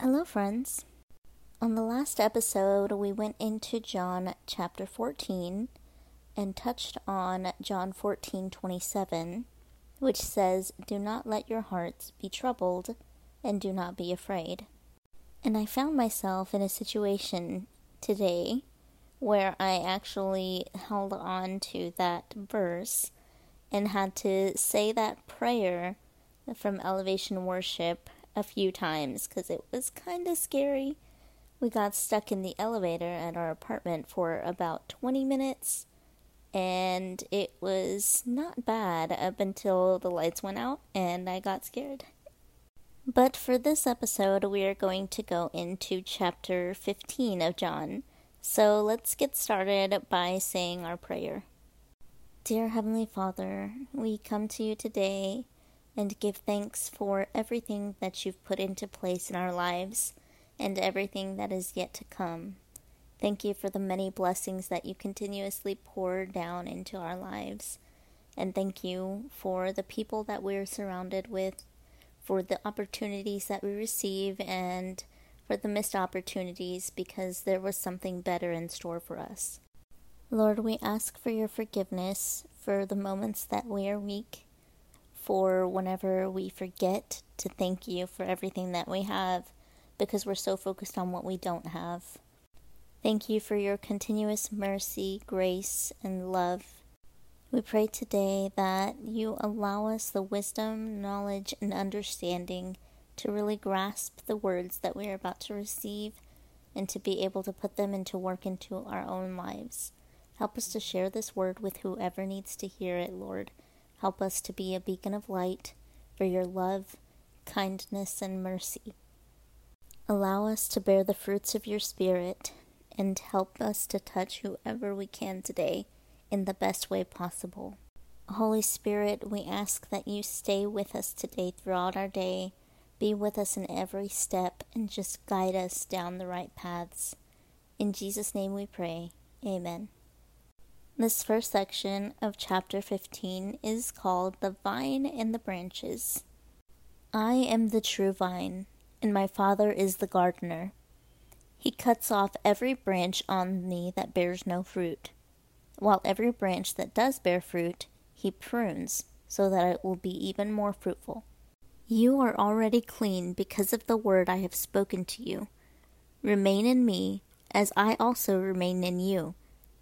Hello, friends. On the last episode, we went into John chapter 14 and touched on John 14:27, which says, "Do not let your hearts be troubled, and do not be afraid." And I found myself in a situation today where I actually held on to that verse and had to say that prayer from Elevation Worship a few times because it was kind of scary. We got stuck in the elevator at our apartment for about 20 minutes, and it was not bad up until the lights went out and I got scared. But for this episode, we are going to go into chapter 15 of John. So let's get started by saying our prayer. Dear Heavenly Father, we come to you today and give thanks for everything that you've put into place in our lives and everything that is yet to come. Thank you for the many blessings that you continuously pour down into our lives. And thank you for the people that we're surrounded with, for the opportunities that we receive, and for the missed opportunities because there was something better in store for us. Lord, we ask for your forgiveness for the moments that we are weak for whenever we forget to thank you for everything that we have because we're so focused on what we don't have. Thank you for your continuous mercy, grace, and love. We pray today that you allow us the wisdom, knowledge, and understanding to really grasp the words that we are about to receive and to be able to put them into work into our own lives. Help us to share this word with whoever needs to hear it, Lord. Help us to be a beacon of light for your love, kindness, and mercy. Allow us to bear the fruits of your Spirit and help us to touch whoever we can today in the best way possible. Holy Spirit, we ask that you stay with us today throughout our day, be with us in every step, and just guide us down the right paths. In Jesus' name we pray. Amen. This first section of chapter 15 is called The Vine and the Branches. I am the true vine, and my Father is the gardener. He cuts off every branch on me that bears no fruit, while every branch that does bear fruit, he prunes, so that it will be even more fruitful. You are already clean because of the word I have spoken to you. Remain in me, as I also remain in you.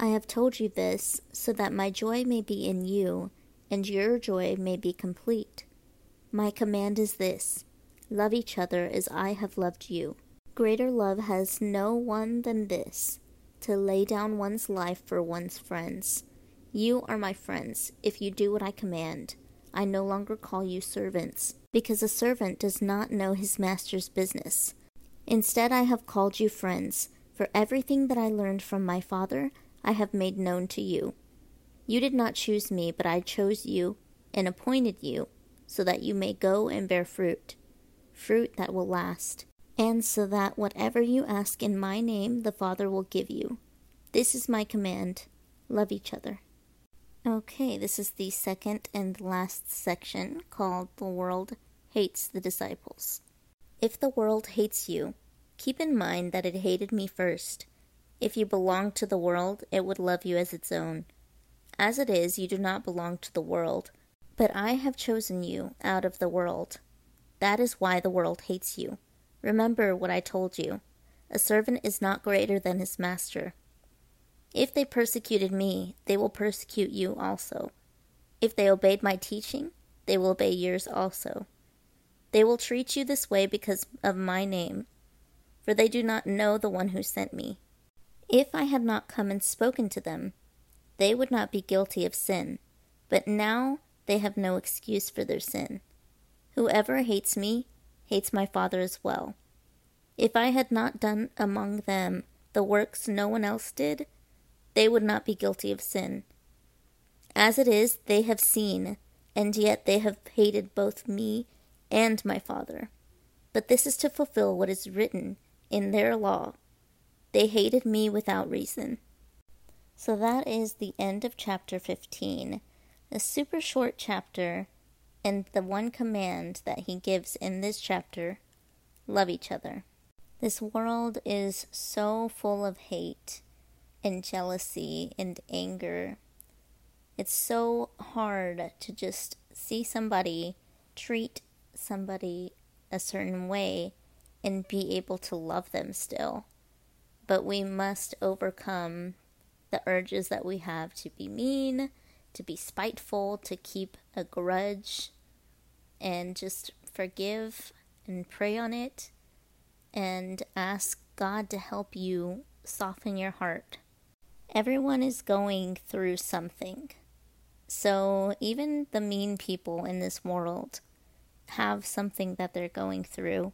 I have told you this so that my joy may be in you, and your joy may be complete. My command is this love each other as I have loved you. Greater love has no one than this to lay down one's life for one's friends. You are my friends if you do what I command. I no longer call you servants, because a servant does not know his master's business. Instead, I have called you friends, for everything that I learned from my Father I have made known to you. You did not choose me, but I chose you and appointed you, so that you may go and bear fruit, fruit that will last, and so that whatever you ask in my name, the Father will give you. This is my command love each other. Okay, this is the second and last section called The World Hates the Disciples. If the world hates you, keep in mind that it hated me first. If you belonged to the world, it would love you as its own. As it is, you do not belong to the world, but I have chosen you out of the world. That is why the world hates you. Remember what I told you. A servant is not greater than his master. If they persecuted me, they will persecute you also. If they obeyed my teaching, they will obey yours also. They will treat you this way because of my name, for they do not know the one who sent me. If I had not come and spoken to them, they would not be guilty of sin, but now they have no excuse for their sin. Whoever hates me hates my Father as well. If I had not done among them the works no one else did, they would not be guilty of sin. As it is, they have seen, and yet they have hated both me and my Father. But this is to fulfill what is written in their law. They hated me without reason. So that is the end of chapter 15. A super short chapter, and the one command that he gives in this chapter love each other. This world is so full of hate and jealousy and anger. It's so hard to just see somebody treat somebody a certain way and be able to love them still. But we must overcome the urges that we have to be mean, to be spiteful, to keep a grudge, and just forgive and pray on it and ask God to help you soften your heart. Everyone is going through something. So even the mean people in this world have something that they're going through.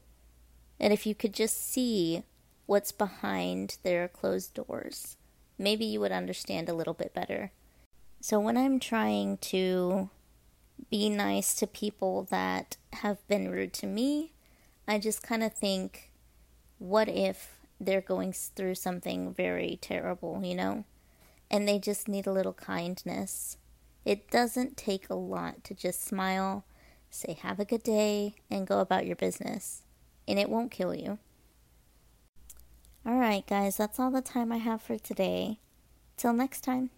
And if you could just see what's behind their closed doors, maybe you would understand a little bit better. So when I'm trying to be nice to people that have been rude to me, I just kind of think, what if they're going through something very terrible, you know? And they just need a little kindness. It doesn't take a lot to just smile, say have a good day, and go about your business. And it won't kill you. Alright, guys, that's all the time I have for today. Till next time.